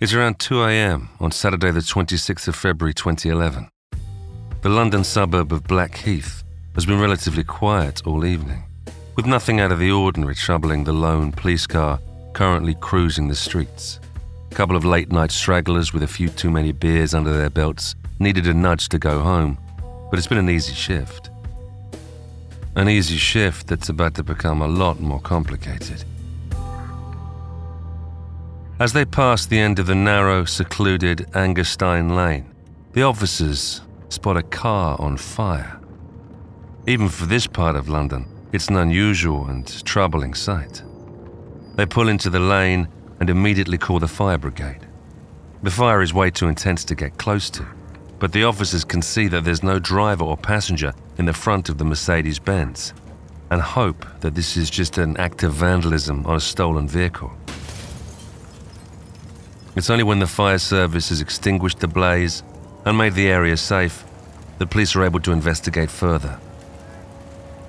It's around 2 a.m. on Saturday, the 26th of February 2011. The London suburb of Blackheath has been relatively quiet all evening, with nothing out of the ordinary troubling the lone police car currently cruising the streets. A couple of late night stragglers with a few too many beers under their belts needed a nudge to go home, but it's been an easy shift. An easy shift that's about to become a lot more complicated. As they pass the end of the narrow, secluded Angerstein Lane, the officers spot a car on fire. Even for this part of London, it's an unusual and troubling sight. They pull into the lane and immediately call the fire brigade. The fire is way too intense to get close to, but the officers can see that there's no driver or passenger in the front of the Mercedes Benz and hope that this is just an act of vandalism on a stolen vehicle. It's only when the fire service has extinguished the blaze and made the area safe that police are able to investigate further.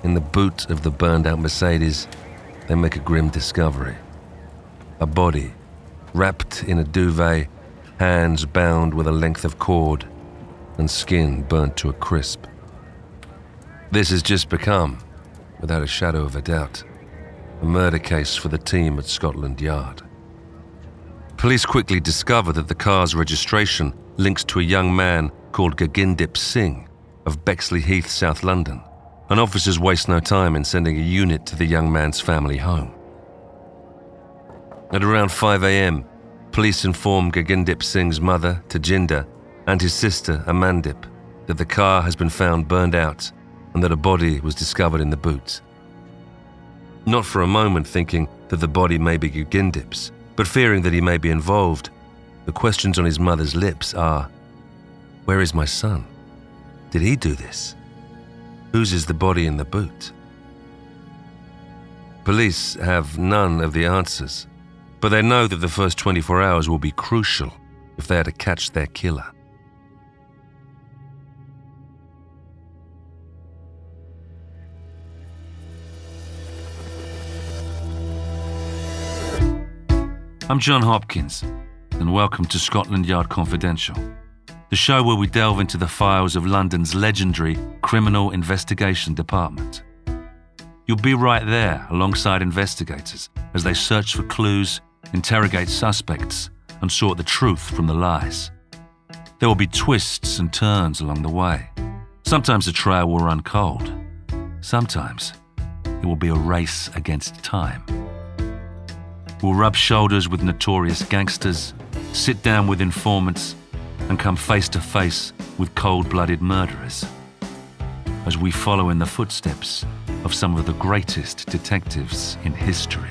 In the boot of the burned out Mercedes, they make a grim discovery a body, wrapped in a duvet, hands bound with a length of cord, and skin burnt to a crisp. This has just become, without a shadow of a doubt, a murder case for the team at Scotland Yard. Police quickly discover that the car's registration links to a young man called Gagandip Singh of Bexley Heath, South London, and officers waste no time in sending a unit to the young man's family home. At around 5 a.m., police inform Gagandip Singh's mother, Tajinder, and his sister, Amandip, that the car has been found burned out and that a body was discovered in the boot. Not for a moment thinking that the body may be Gagandip's, but fearing that he may be involved, the questions on his mother's lips are Where is my son? Did he do this? Whose is the body in the boot? Police have none of the answers, but they know that the first 24 hours will be crucial if they are to catch their killer. I'm John Hopkins, and welcome to Scotland Yard Confidential, the show where we delve into the files of London's legendary Criminal Investigation Department. You'll be right there alongside investigators as they search for clues, interrogate suspects, and sort the truth from the lies. There will be twists and turns along the way. Sometimes the trail will run cold. Sometimes it will be a race against time will rub shoulders with notorious gangsters, sit down with informants, and come face to face with cold blooded murderers. As we follow in the footsteps of some of the greatest detectives in history.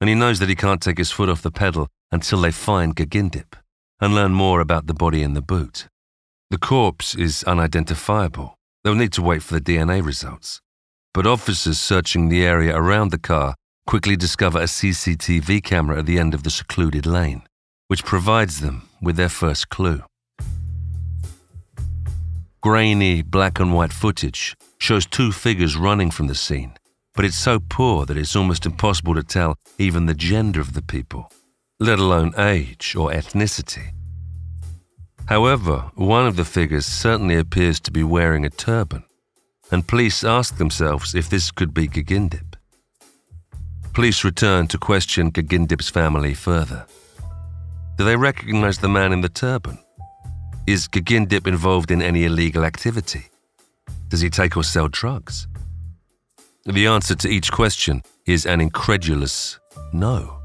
and he knows that he can't take his foot off the pedal until they find Gagandip and learn more about the body in the boot. The corpse is unidentifiable. They'll need to wait for the DNA results. But officers searching the area around the car quickly discover a CCTV camera at the end of the secluded lane, which provides them with their first clue. Grainy black and white footage shows two figures running from the scene, but it's so poor that it's almost impossible to tell even the gender of the people, let alone age or ethnicity. However, one of the figures certainly appears to be wearing a turban, and police ask themselves if this could be Gagandip. Police return to question Gagandip's family further. Do they recognize the man in the turban? Is Gagandip involved in any illegal activity? Does he take or sell drugs? The answer to each question is an incredulous no.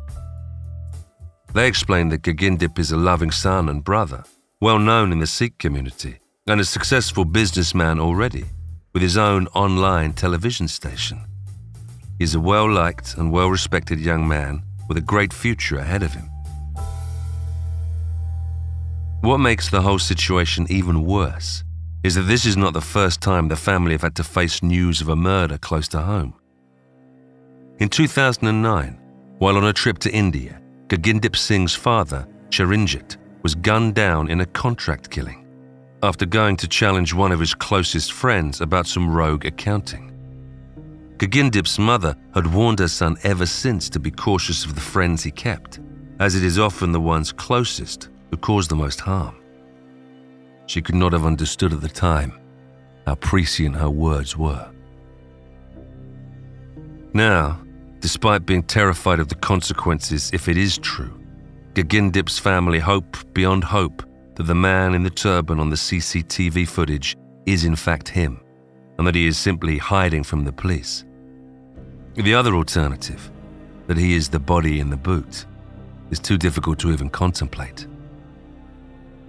They explain that Gagandip is a loving son and brother, well known in the Sikh community, and a successful businessman already, with his own online television station. He is a well liked and well respected young man with a great future ahead of him. What makes the whole situation even worse is that this is not the first time the family have had to face news of a murder close to home. In 2009, while on a trip to India, Gagandip Singh's father, Charanjit, was gunned down in a contract killing after going to challenge one of his closest friends about some rogue accounting. Gagandip's mother had warned her son ever since to be cautious of the friends he kept, as it is often the ones closest who cause the most harm. She could not have understood at the time how prescient her words were. Now, despite being terrified of the consequences if it is true, Gagandip's family hope beyond hope that the man in the turban on the CCTV footage is in fact him, and that he is simply hiding from the police. The other alternative, that he is the body in the boot, is too difficult to even contemplate.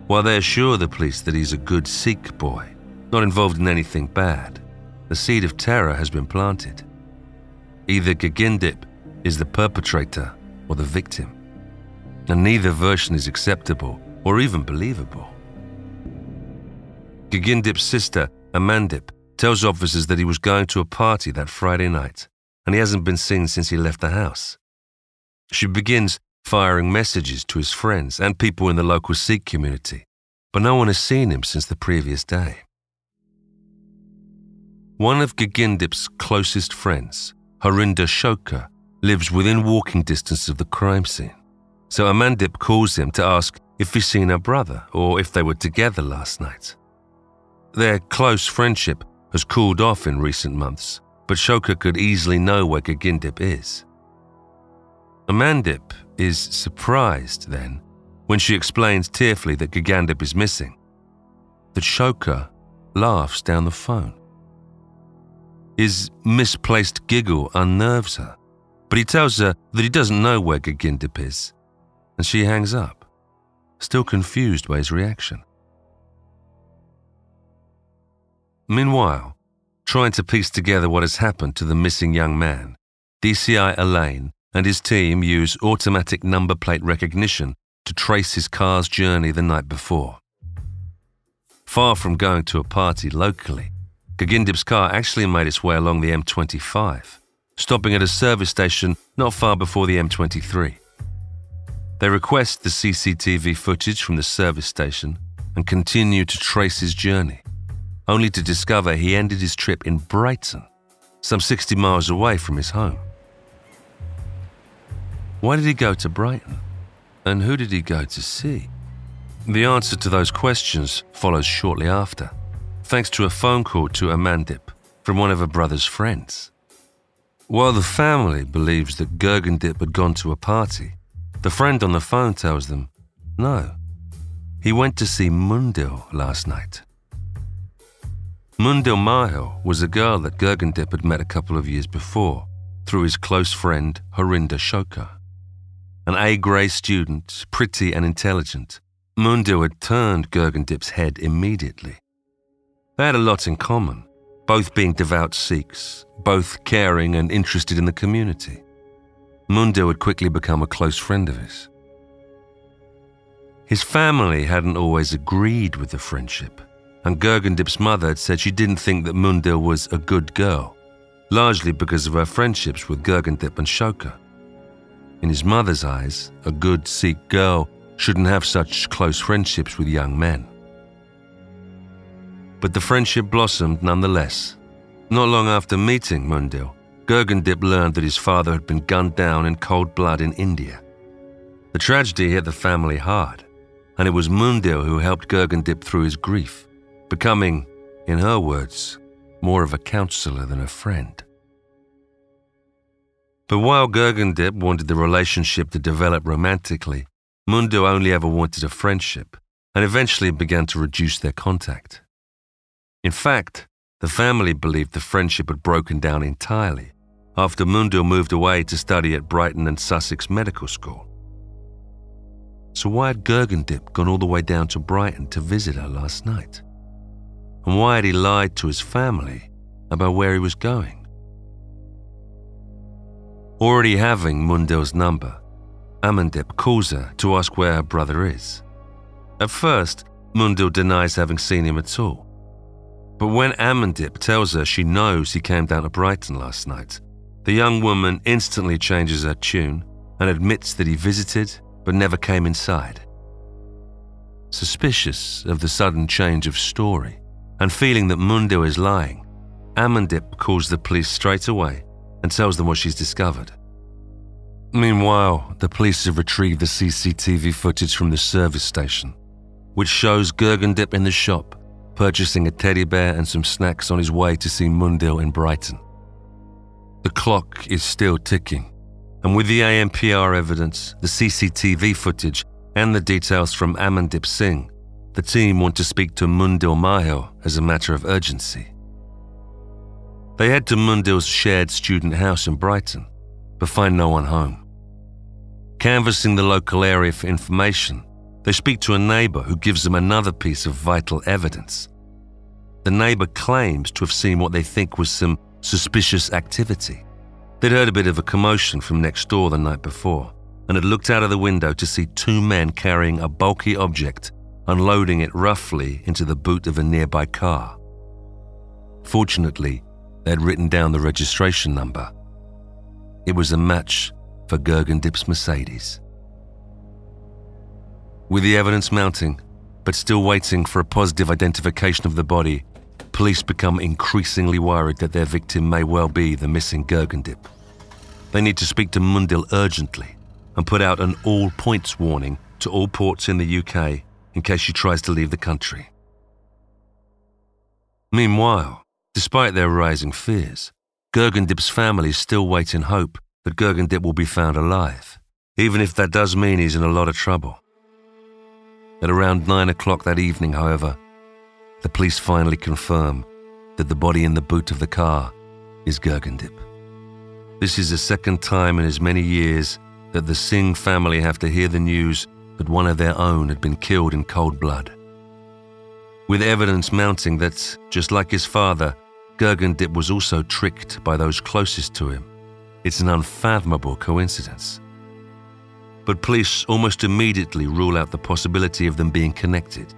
While they assure the police that he's a good Sikh boy, not involved in anything bad, the seed of terror has been planted. Either Gagandip is the perpetrator or the victim, and neither version is acceptable or even believable. Gagandip's sister, Amandip, tells officers that he was going to a party that Friday night, and he hasn't been seen since he left the house. She begins firing messages to his friends and people in the local Sikh community, but no one has seen him since the previous day. One of Gagandip's closest friends, Harinder Shoka, lives within walking distance of the crime scene. So Amandip calls him to ask if he's seen her brother or if they were together last night. Their close friendship has cooled off in recent months, but Shoka could easily know where Gagandip is. Amandip is surprised then when she explains tearfully that Gagandip is missing. That Shoka laughs down the phone. His misplaced giggle unnerves her, but he tells her that he doesn't know where Gagandip is, and she hangs up, still confused by his reaction. Meanwhile, trying to piece together what has happened to the missing young man, DCI Allain and his team use automatic number plate recognition to trace his car's journey the night before. Far from going to a party locally, Gagandip's car actually made its way along the M25, stopping at a service station not far before the M23. They request the CCTV footage from the service station and continue to trace his journey, only to discover he ended his trip in Brighton, some 60 miles away from his home. Why did he go to Brighton? And who did he go to see? The answer to those questions follows shortly after, thanks to a phone call to Amandip from one of her brother's friends. While the family believes that Gagandip had gone to a party, the friend on the phone tells them, no, he went to see Mundil last night. Mundil Mahil was a girl that Gagandip had met a couple of years before through his close friend Harinder Shoka. An A grade student, pretty and intelligent, Mundil had turned Gagandip's head immediately. They had a lot in common, both being devout Sikhs, both caring and interested in the community. Mundil had quickly become a close friend of his. His family hadn't always agreed with the friendship, and Gagandip's mother had said she didn't think that Mundil was a good girl, largely because of her friendships with Gagandip and Shoka. In his mother's eyes, a good Sikh girl shouldn't have such close friendships with young men. but the friendship blossomed nonetheless. Not long after meeting Mundil, Gagandip learned that his father had been gunned down in cold blood in India. The tragedy hit the family hard, and it was Mundil who helped Gagandip through his grief, becoming, in her words, more of a counselor than a friend. But while Gagandip wanted the relationship to develop romantically, Mundil only ever wanted a friendship and eventually began to reduce their contact. In fact, the family believed the friendship had broken down entirely after Mundil moved away to study at Brighton and Sussex Medical School. So why had Gagandip gone all the way down to Brighton to visit her last night? And why had he lied to his family about where he was going? Already having Mundil's number, Amandip calls her to ask where her brother is. At first, Mundil denies having seen him at all. But when Amandip tells her she knows he came down to Brighton last night, the young woman instantly changes her tune and admits that he visited but never came inside. Suspicious of the sudden change of story and feeling that Mundil is lying, Amandip calls the police straight away and tells them what she's discovered. Meanwhile, the police have retrieved the CCTV footage from the service station, which shows Gagandip in the shop purchasing a teddy bear and some snacks on his way to see Mundil in Brighton. The clock is still ticking, and with the ANPR evidence, the CCTV footage, and the details from Amandip Singh, the team want to speak to Mundil Mahil as a matter of urgency. They head to Mundil's shared student house in Brighton, but find no one home. Canvassing the local area for information, they speak to a neighbour who gives them another piece of vital evidence. The neighbour claims to have seen what they think was some suspicious activity. They'd heard a bit of a commotion from next door the night before and had looked out of the window to see two men carrying a bulky object, unloading it roughly into the boot of a nearby car. Fortunately, they had written down the registration number. It was a match for Gagandip's Mercedes. With the evidence mounting, but still waiting for a positive identification of the body, police become increasingly worried that their victim may well be the missing Gagandip. They need to speak to Mundil urgently and put out an all points warning to all ports in the UK in case she tries to leave the country. Meanwhile, despite their rising fears, Gagandip's family still wait in hope that Gagandip will be found alive, even if that does mean he's in a lot of trouble. At around nine o'clock that evening, however, the police finally confirm that the body in the boot of the car is Gagandip. This is the second time in as many years that the Singh family have to hear the news that one of their own had been killed in cold blood. With evidence mounting that, just like his father, Gagandip was also tricked by those closest to him, it's an unfathomable coincidence. But police almost immediately rule out the possibility of them being connected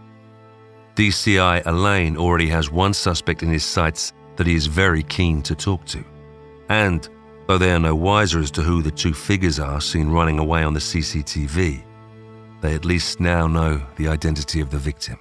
DCI Allain already has one suspect in his sights that he is very keen to talk to. And, though they are no wiser as to who the two figures are seen running away on the CCTV, they at least now know the identity of the victim.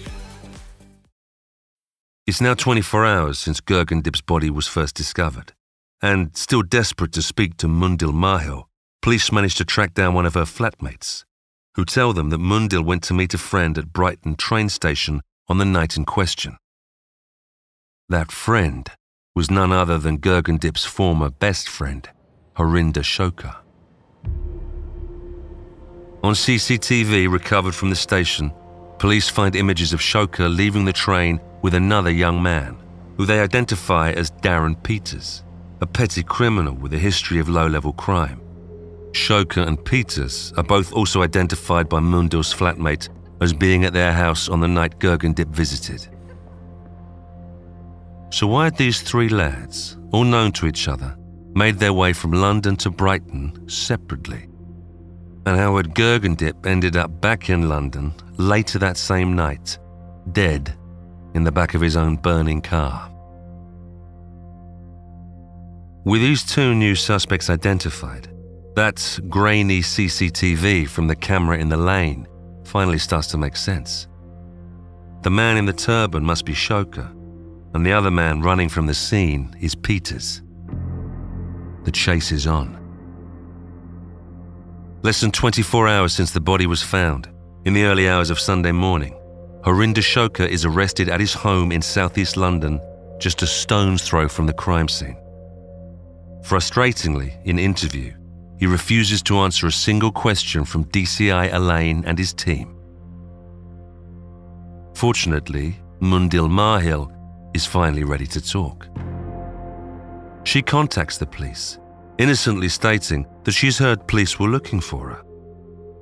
It's now 24 hours since Gagandip's body was first discovered, and still desperate to speak to Mundil Mahil, police managed to track down one of her flatmates, who tell them that Mundil went to meet a friend at Brighton train station on the night in question. That friend was none other than Gagandip's former best friend, Harinder Shoka. On CCTV recovered from the station, police find images of Shoka leaving the train with another young man, who they identify as Darren Peters, a petty criminal with a history of low level crime. Shokar and Peters are both also identified by Mundil's flatmate as being at their house on the night Gagandip visited. So, why had these three lads, all known to each other, made their way from London to Brighton separately? And how had Gagandip ended up back in London later that same night, dead in the back of his own burning car? With these two new suspects identified, that grainy CCTV from the camera in the lane finally starts to make sense. The man in the turban must be Shoker, and the other man running from the scene is Peters. The chase is on. Less than 24 hours since the body was found, in the early hours of Sunday morning, Harinder Shoker is arrested at his home in southeast London, just a stone's throw from the crime scene. Frustratingly, in interview, he refuses to answer a single question from DCI Allain and his team. Fortunately, Mundil Mahil is finally ready to talk. She contacts the police, innocently stating that she's heard police were looking for her.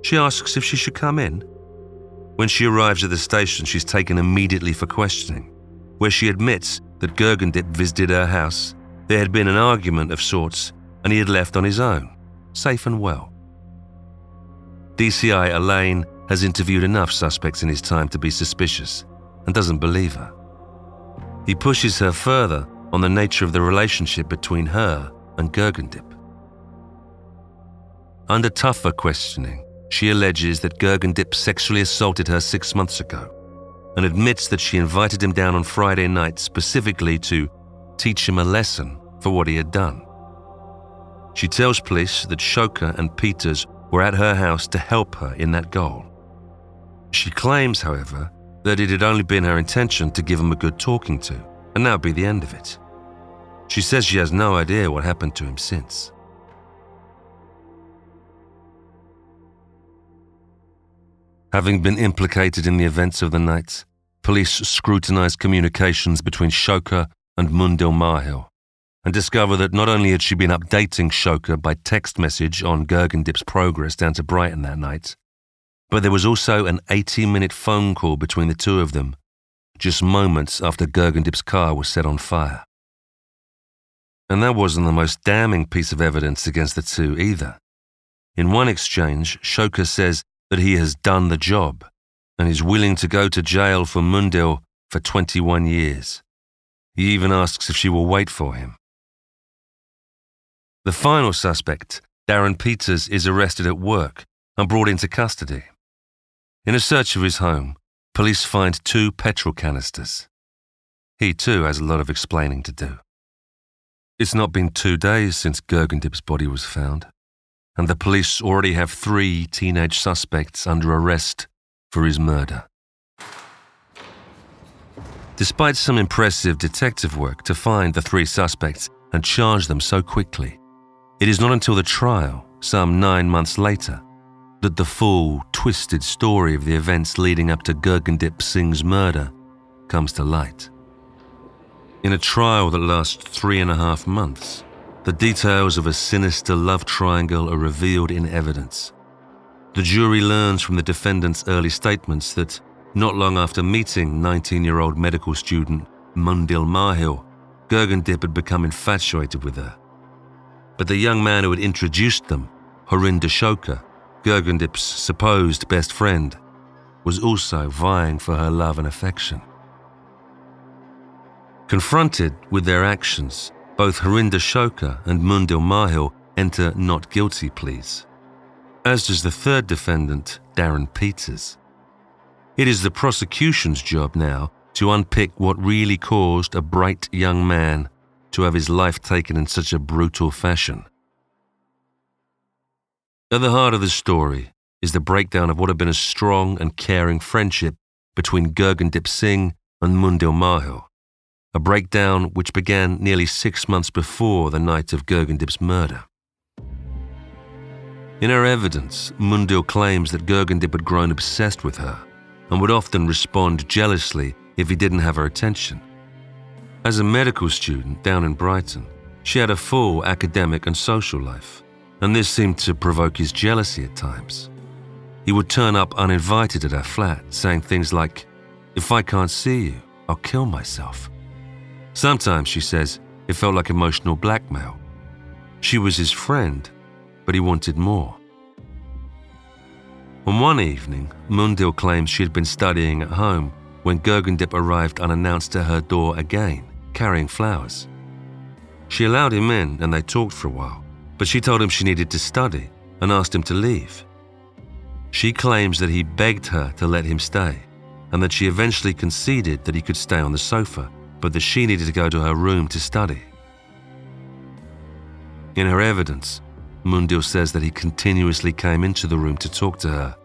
She asks if she should come in. When she arrives at the station, she's taken immediately for questioning, where she admits that Gagandip visited her house. There had been an argument of sorts, and he had left on his own safe and well. DCI Allain has interviewed enough suspects in his time to be suspicious and doesn't believe her. He pushes her further on the nature of the relationship between her and Gagandip. Under tougher questioning, she alleges that Gagandip sexually assaulted her six months ago and admits that she invited him down on Friday night specifically to teach him a lesson for what he had done. She tells police that Shoker and Peters were at her house to help her in that goal. She claims, however, that it had only been her intention to give him a good talking to, and that would be the end of it. She says she has no idea what happened to him since. Having been implicated in the events of the night, police scrutinize communications between Shoker and Mundil Mahil and discover that not only had she been updating Shoker by text message on Gagandip's progress down to Brighton that night, but there was also an 18 minute phone call between the two of them, just moments after Gagandip's car was set on fire. And that wasn't the most damning piece of evidence against the two either. In one exchange, Shoker says that he has done the job and is willing to go to jail for Mundil for 21 years. He even asks if she will wait for him. The final suspect, Darren Peters, is arrested at work and brought into custody. In a search of his home, police find two petrol canisters. He too has a lot of explaining to do. It's not been two days since Gagandip's body was found, and the police already have three teenage suspects under arrest for his murder. Despite some impressive detective work to find the three suspects and charge them so quickly, it is not until the trial, some nine months later, that the full, twisted story of the events leading up to Gagandip Singh's murder comes to light. In a trial that lasts three and a half months, the details of a sinister love triangle are revealed in evidence. The jury learns from the defendant's early statements that not long after meeting 19 year old medical student Mundil Mahil, Gagandip had become infatuated with her but the young man who had introduced them, Harinder Shoker, Gagandip's supposed best friend, was also vying for her love and affection. Confronted with their actions, both Harinder Shoker and Mundil Mahil enter not guilty pleas, as does the third defendant, Darren Peters. It is the prosecution's job now to unpick what really caused a bright young man to have his life taken in such a brutal fashion. At the heart of the story is the breakdown of what had been a strong and caring friendship between Gagandip Singh and Mundil Mahil, a breakdown which began nearly six months before the night of Gagandip's murder. In her evidence, Mundil claims that Gagandip had grown obsessed with her and would often respond jealously if he didn't have her attention. As a medical student down in Brighton, she had a full academic and social life, and this seemed to provoke his jealousy at times. he would turn up uninvited at her flat, saying things like, If I can't see you, I'll kill myself. Sometimes, she says, it felt like emotional blackmail. She was his friend, but he wanted more. On one evening, Mundil claims she had been studying at home when Gagandip arrived unannounced to her door again, carrying flowers. She allowed him in and they talked for a while, but she told him she needed to study and asked him to leave. She claims that he begged her to let him stay and that she eventually conceded that he could stay on the sofa, but that she needed to go to her room to study. In her evidence, Mundil says that he continuously came into the room to talk to her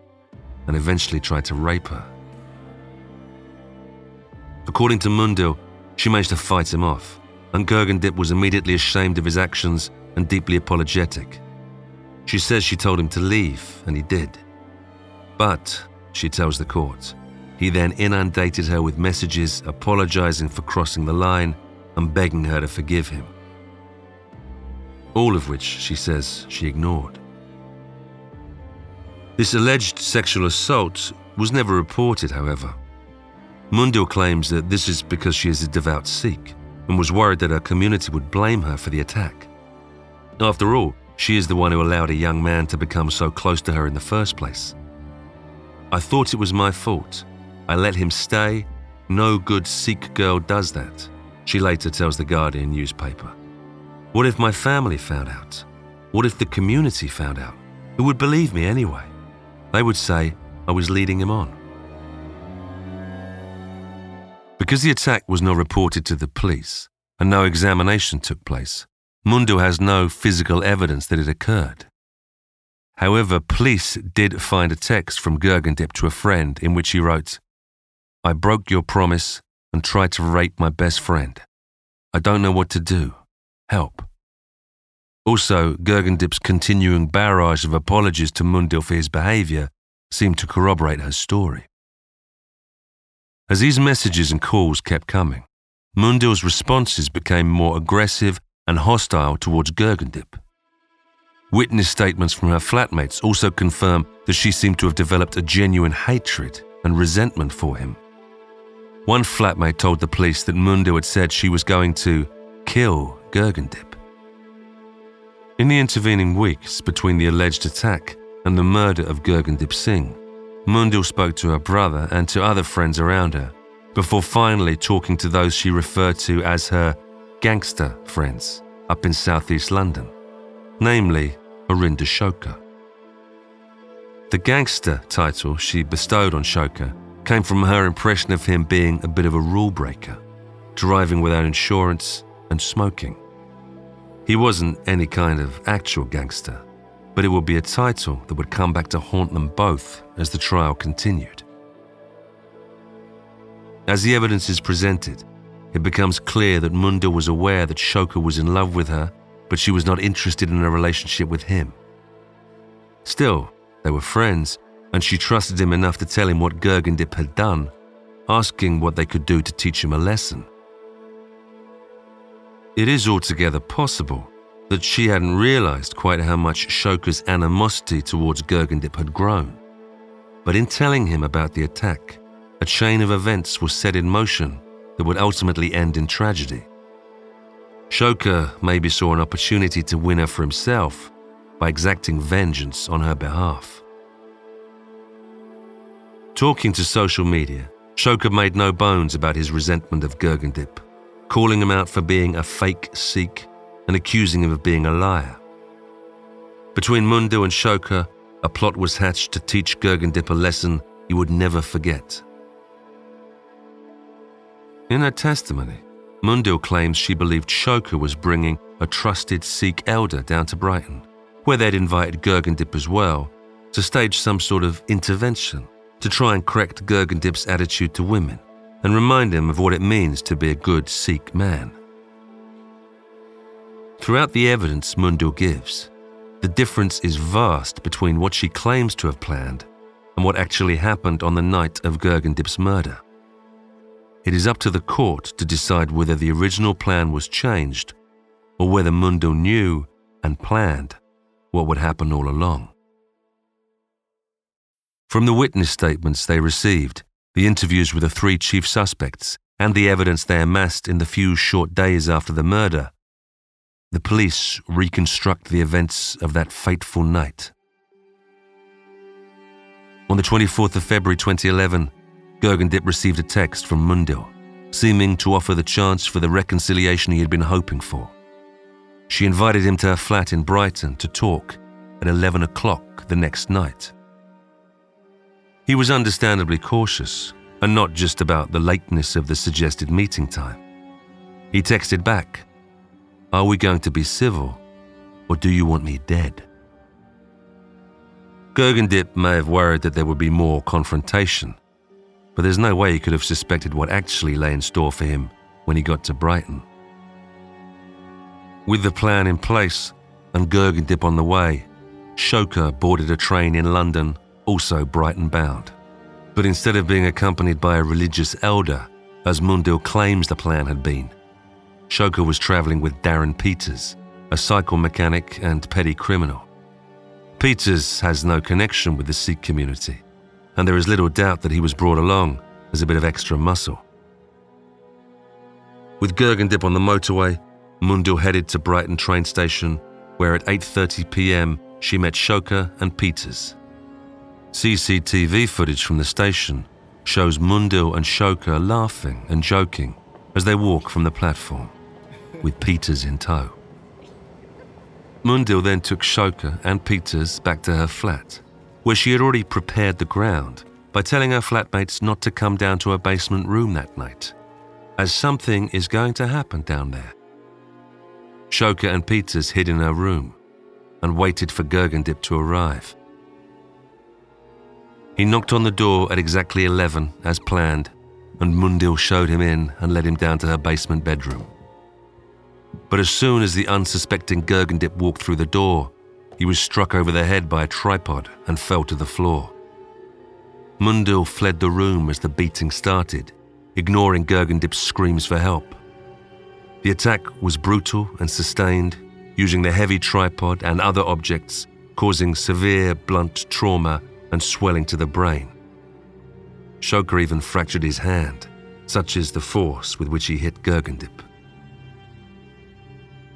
and eventually tried to rape her. According to Mundil, she managed to fight him off, and Gagandip was immediately ashamed of his actions and deeply apologetic. She says she told him to leave, and he did. But, she tells the court, he then inundated her with messages apologizing for crossing the line and begging her to forgive him. All of which, she says, she ignored. This alleged sexual assault was never reported, however. Mundil claims that this is because she is a devout Sikh and was worried that her community would blame her for the attack. After all, she is the one who allowed a young man to become so close to her in the first place. I thought it was my fault. I let him stay. No good Sikh girl does that, she later tells the Guardian newspaper. What if my family found out? What if the community found out? Who would believe me anyway? They would say I was leading him on. Because the attack was not reported to the police and no examination took place, Mundil has no physical evidence that it occurred. However, police did find a text from Gagandip to a friend in which he wrote, I broke your promise and tried to rape my best friend. I don't know what to do. Help. Also, Gagandip's continuing barrage of apologies to Mundil for his behaviour seemed to corroborate her story. As these messages and calls kept coming, Mundil's responses became more aggressive and hostile towards Gagandip. Witness statements from her flatmates also confirm that she seemed to have developed a genuine hatred and resentment for him. One flatmate told the police that Mundil had said she was going to kill Gagandip. In the intervening weeks between the alleged attack and the murder of Gagandip Singh, Mundil spoke to her brother and to other friends around her, before finally talking to those she referred to as her gangster friends up in southeast London, namely Arinda Shoka. The gangster title she bestowed on Shoka came from her impression of him being a bit of a rule breaker, driving without insurance and smoking. He wasn't any kind of actual gangster, but it would be a title that would come back to haunt them both as the trial continued. As the evidence is presented, it becomes clear that Munda was aware that Shoka was in love with her but she was not interested in a relationship with him. Still, they were friends, and she trusted him enough to tell him what Gagandip had done, asking what they could do to teach him a lesson. It is altogether possible that she hadn't realized quite how much Shoka's animosity towards Gagandip had grown. But in telling him about the attack, a chain of events was set in motion that would ultimately end in tragedy. Shoka maybe saw an opportunity to win her for himself by exacting vengeance on her behalf. Talking to social media, Shoka made no bones about his resentment of Gagandip, calling him out for being a fake Sikh and accusing him of being a liar. Between Mundil and Shoka, a plot was hatched to teach Gagandip a lesson he would never forget. In her testimony, Mundil claims she believed Shoka was bringing a trusted Sikh elder down to Brighton, where they'd invited Gagandip as well, to stage some sort of intervention to try and correct Gagandip's attitude to women and remind him of what it means to be a good Sikh man. Throughout the evidence Mundil gives, the difference is vast between what she claims to have planned and what actually happened on the night of Gagandip's murder. It is up to the court to decide whether the original plan was changed or whether Mundil knew and planned what would happen all along. From the witness statements they received, the interviews with the three chief suspects, and the evidence they amassed in the few short days after the murder, the police reconstruct the events of that fateful night. On the 24th of February 2011, Gagandip received a text from Mundil, seeming to offer the chance for the reconciliation he had been hoping for. She invited him to her flat in Brighton to talk at 11 o'clock the next night. He was understandably cautious, and not just about the lateness of the suggested meeting time. He texted back, Are we going to be civil, or do you want me dead? Gagandip may have worried that there would be more confrontation, but there's no way he could have suspected what actually lay in store for him when he got to Brighton. With the plan in place and Gagandip on the way, Shoker boarded a train in London also Brighton bound. But instead of being accompanied by a religious elder, as Mundil claims the plan had been, Shoka was travelling with Darren Peters, a cycle mechanic and petty criminal. Peters has no connection with the Sikh community, and there is little doubt that he was brought along as a bit of extra muscle. With Gagandip on the motorway, Mundil headed to Brighton train station, where at 8:30 p.m. she met Shoka and Peters. CCTV footage from the station shows Mundil and Shoka laughing and joking as they walk from the platform, with Peters in tow. Mundil then took Shoka and Peters back to her flat, where she had already prepared the ground by telling her flatmates not to come down to her basement room that night, as something is going to happen down there. Shoka and Peters hid in her room and waited for Gagandip to arrive. He knocked on the door at exactly 11, as planned, and Mundil showed him in and led him down to her basement bedroom. But as soon as the unsuspecting Gagandip walked through the door, he was struck over the head by a tripod and fell to the floor. Mundil fled the room as the beating started, ignoring Gagandip's screams for help. The attack was brutal and sustained, using the heavy tripod and other objects, causing severe blunt trauma and swelling to the brain. Shoka even fractured his hand, such is the force with which he hit Gagandip.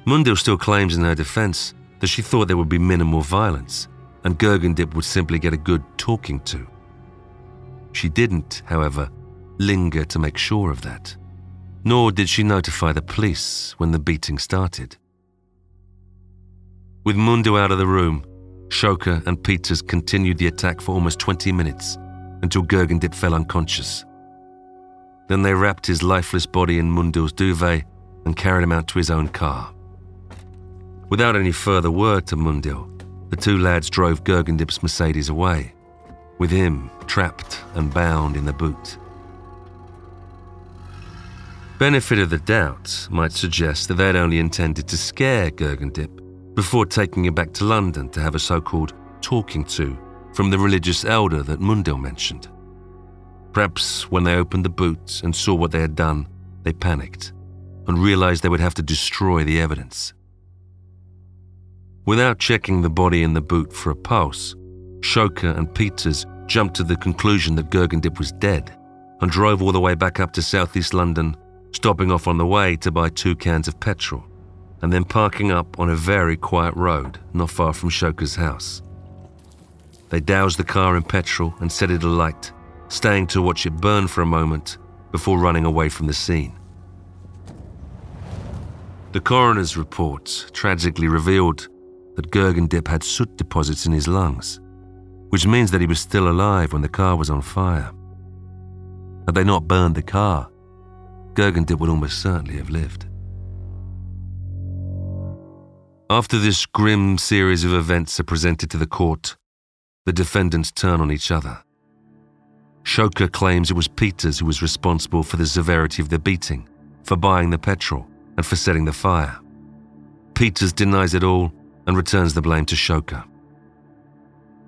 Mundil still claims in her defense that she thought there would be minimal violence and Gagandip would simply get a good talking to. She didn't, however, linger to make sure of that, nor did she notify the police when the beating started. With Mundil out of the room, Shoka and Peters continued the attack for almost 20 minutes until Gagandip fell unconscious. Then they wrapped his lifeless body in Mundil's duvet and carried him out to his own car. Without any further word to Mundil, the two lads drove Gagandip's Mercedes away, with him trapped and bound in the boot. Benefit of the doubt might suggest that they'd only intended to scare Gagandip before taking him back to London to have a so called talking to from the religious elder that Mundil mentioned. Perhaps when they opened the boot and saw what they had done, they panicked and realized they would have to destroy the evidence. Without checking the body in the boot for a pulse, Shoker and Peters jumped to the conclusion that Gagandip was dead and drove all the way back up to southeast London, stopping off on the way to buy two cans of petrol and then parking up on a very quiet road not far from Shoka's house. They doused the car in petrol and set it alight, staying to watch it burn for a moment before running away from the scene. The coroner's report tragically revealed that Gagandip had soot deposits in his lungs, which means that he was still alive when the car was on fire. Had they not burned the car, Gagandip would almost certainly have lived. After this grim series of events are presented to the court, the defendants turn on each other. Shoka claims it was Peters who was responsible for the severity of the beating, for buying the petrol, and for setting the fire. Peters denies it all and returns the blame to Shoka.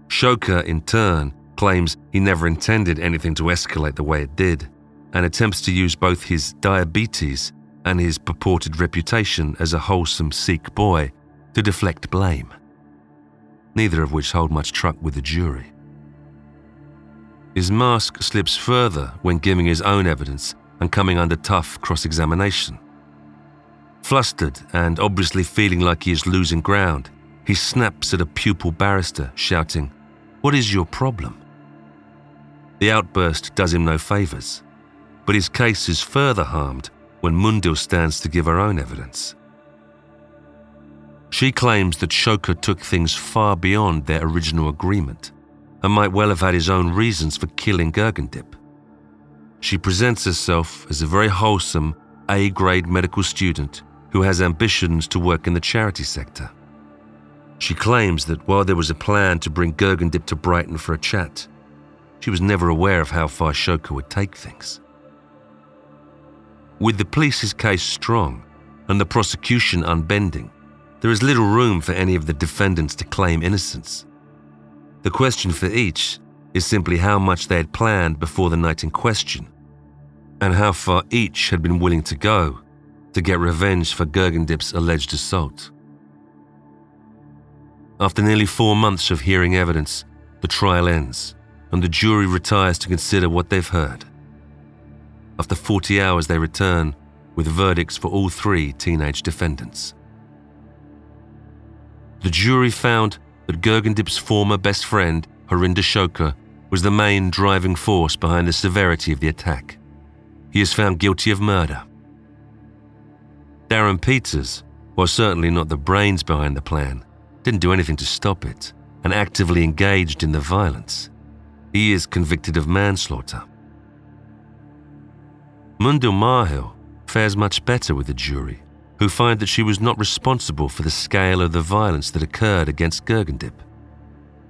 Shoka, in turn, claims he never intended anything to escalate the way it did and attempts to use both his diabetes and his purported reputation as a wholesome Sikh boy to deflect blame, neither of which hold much truck with the jury. His mask slips further when giving his own evidence and coming under tough cross examination. Flustered and obviously feeling like he is losing ground, he snaps at a pupil barrister, shouting, What is your problem? The outburst does him no favours, but his case is further harmed when Mundil stands to give her own evidence. She claims that Shoka took things far beyond their original agreement and might well have had his own reasons for killing Gagandip. She presents herself as a very wholesome, A grade medical student who has ambitions to work in the charity sector. She claims that while there was a plan to bring Gagandip to Brighton for a chat, she was never aware of how far Shoka would take things. With the police's case strong and the prosecution unbending, there is little room for any of the defendants to claim innocence. The question for each is simply how much they had planned before the night in question, and how far each had been willing to go to get revenge for Gagandip's alleged assault. After nearly four months of hearing evidence, the trial ends, and the jury retires to consider what they've heard. After 40 hours, they return with verdicts for all three teenage defendants. The jury found that Gagandip's former best friend, Harinder Shoka, was the main driving force behind the severity of the attack. He is found guilty of murder. Darren Peters, while certainly not the brains behind the plan, didn't do anything to stop it and actively engaged in the violence. He is convicted of manslaughter. Mundil Mahil fares much better with the jury, who find that she was not responsible for the scale of the violence that occurred against Gagandip.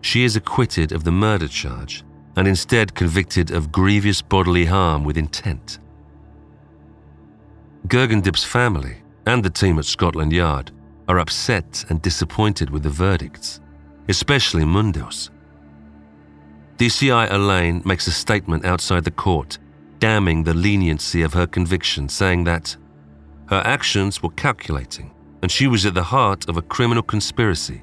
She is acquitted of the murder charge and instead convicted of grievous bodily harm with intent. Gagandip's family and the team at Scotland Yard are upset and disappointed with the verdicts, especially Mundil's. DCI Allain makes a statement outside the court damning the leniency of her conviction, saying that her actions were calculating and she was at the heart of a criminal conspiracy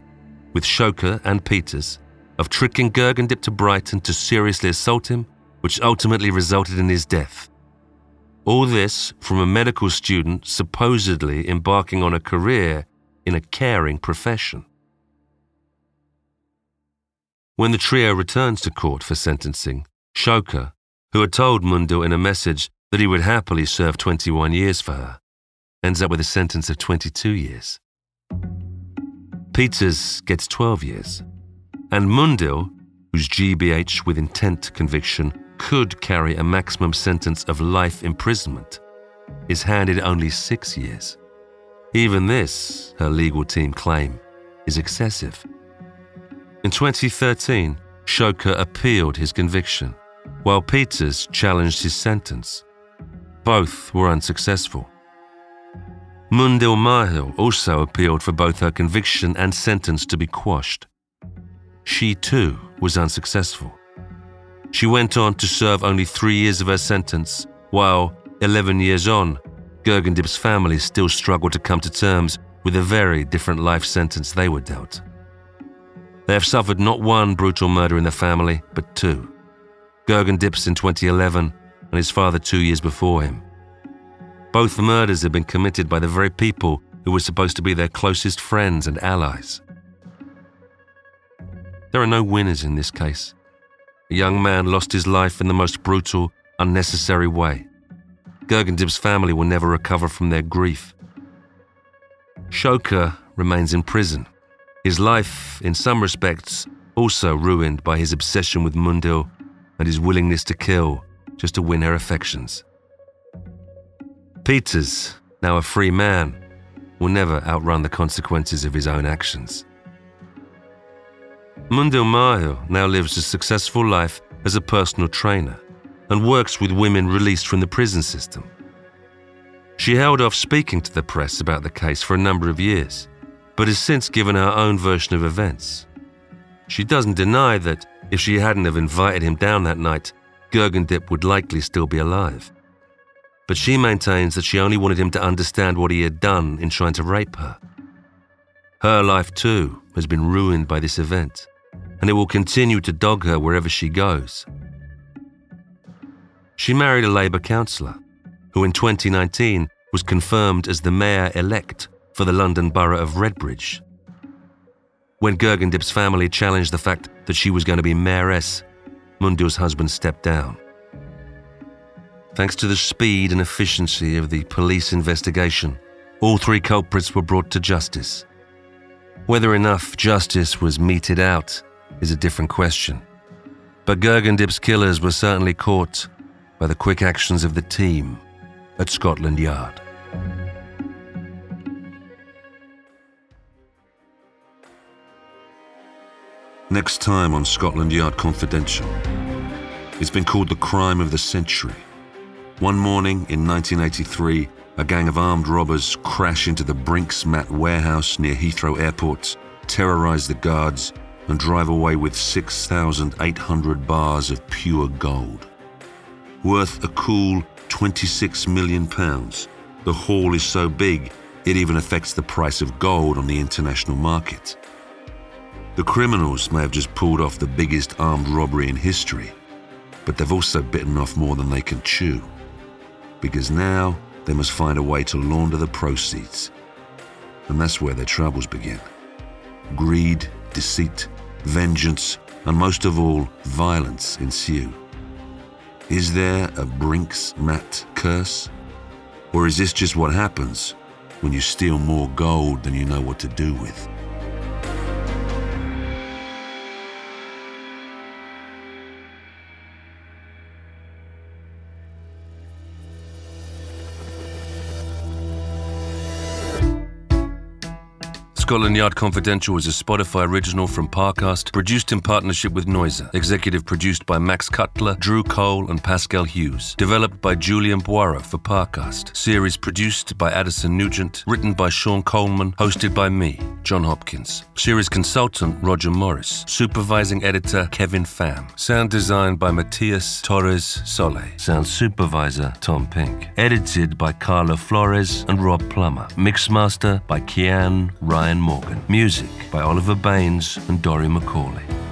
with Shoka and Peters of tricking Gagandip to Brighton to seriously assault him, which ultimately resulted in his death. All this from a medical student supposedly embarking on a career in a caring profession. When the trio returns to court for sentencing, Shoka, who had told Mundil in a message that he would happily serve 21 years for her, ends up with a sentence of 22 years. Peters gets 12 years, and Mundil, whose GBH with intent conviction could carry a maximum sentence of life imprisonment, is handed only six years. Even this, her legal team claim, is excessive. In 2013, Shoka appealed his conviction, while Peters challenged his sentence. Both were unsuccessful. Mundil Mahil also appealed for both her conviction and sentence to be quashed. She too was unsuccessful. She went on to serve only three years of her sentence, while, 11 years on, Gagandip's family still struggled to come to terms with a very different life sentence they were dealt. They have suffered not one brutal murder in the family, but two. Gagandip's in 2011 and his father two years before him. Both murders have been committed by the very people who were supposed to be their closest friends and allies. There are no winners in this case. A young man lost his life in the most brutal, unnecessary way. Gagandip's family will never recover from their grief. Shoka remains in prison, his life, in some respects, also ruined by his obsession with Mundil and his willingness to kill just to win her affections. Peters, now a free man, will never outrun the consequences of his own actions. Mundil Mahil now lives a successful life as a personal trainer and works with women released from the prison system. She held off speaking to the press about the case for a number of years, but has since given her own version of events. She doesn't deny that if she hadn't have invited him down that night, Gagandip would likely still be alive but she maintains that she only wanted him to understand what he had done in trying to rape her. Her life, too, has been ruined by this event, and it will continue to dog her wherever she goes. She married a Labour councillor, who in 2019 was confirmed as the mayor elect for the London borough of Redbridge. When Gagandip's family challenged the fact that she was going to be mayoress, Mundu's husband stepped down. Thanks to the speed and efficiency of the police investigation, all three culprits were brought to justice. Whether enough justice was meted out is a different question. But Gagandip's killers were certainly caught by the quick actions of the team at Scotland Yard. Next time on Scotland Yard Confidential. It's been called the crime of the century. One morning in 1983, a gang of armed robbers crash into the Brink's-Mat warehouse near Heathrow Airport, terrorize the guards, and drive away with 6,800 bars of pure gold. Worth a cool 26 million pounds, the haul is so big it even affects the price of gold on the international market. The criminals may have just pulled off the biggest armed robbery in history, but they've also bitten off more than they can chew. Because now they must find a way to launder the proceeds. And that's where their troubles begin. Greed, deceit, vengeance, and most of all, violence ensue. Is there a Brink's-Mat curse? Or is this just what happens when you steal more gold than you know what to do with? Scotland Yard Confidential is a Spotify original from Parcast, produced in partnership with Noiser. Executive produced by Max Cutler, Drew Cole, and Pascal Hughes. Developed by Julian Boira for Parcast. Series produced by Addison Nugent. Written by Sean Coleman. Hosted by me, John Hopkins. Series consultant Roger Morris. Supervising editor Kevin Pham. Sound design by Matthias Torres Sole. Sound supervisor Tom Pink. Edited by Carla Flores and Rob Plummer. Mixmaster by Kian Ryan Morgan. Music by Oliver Baines and Dory McCauley.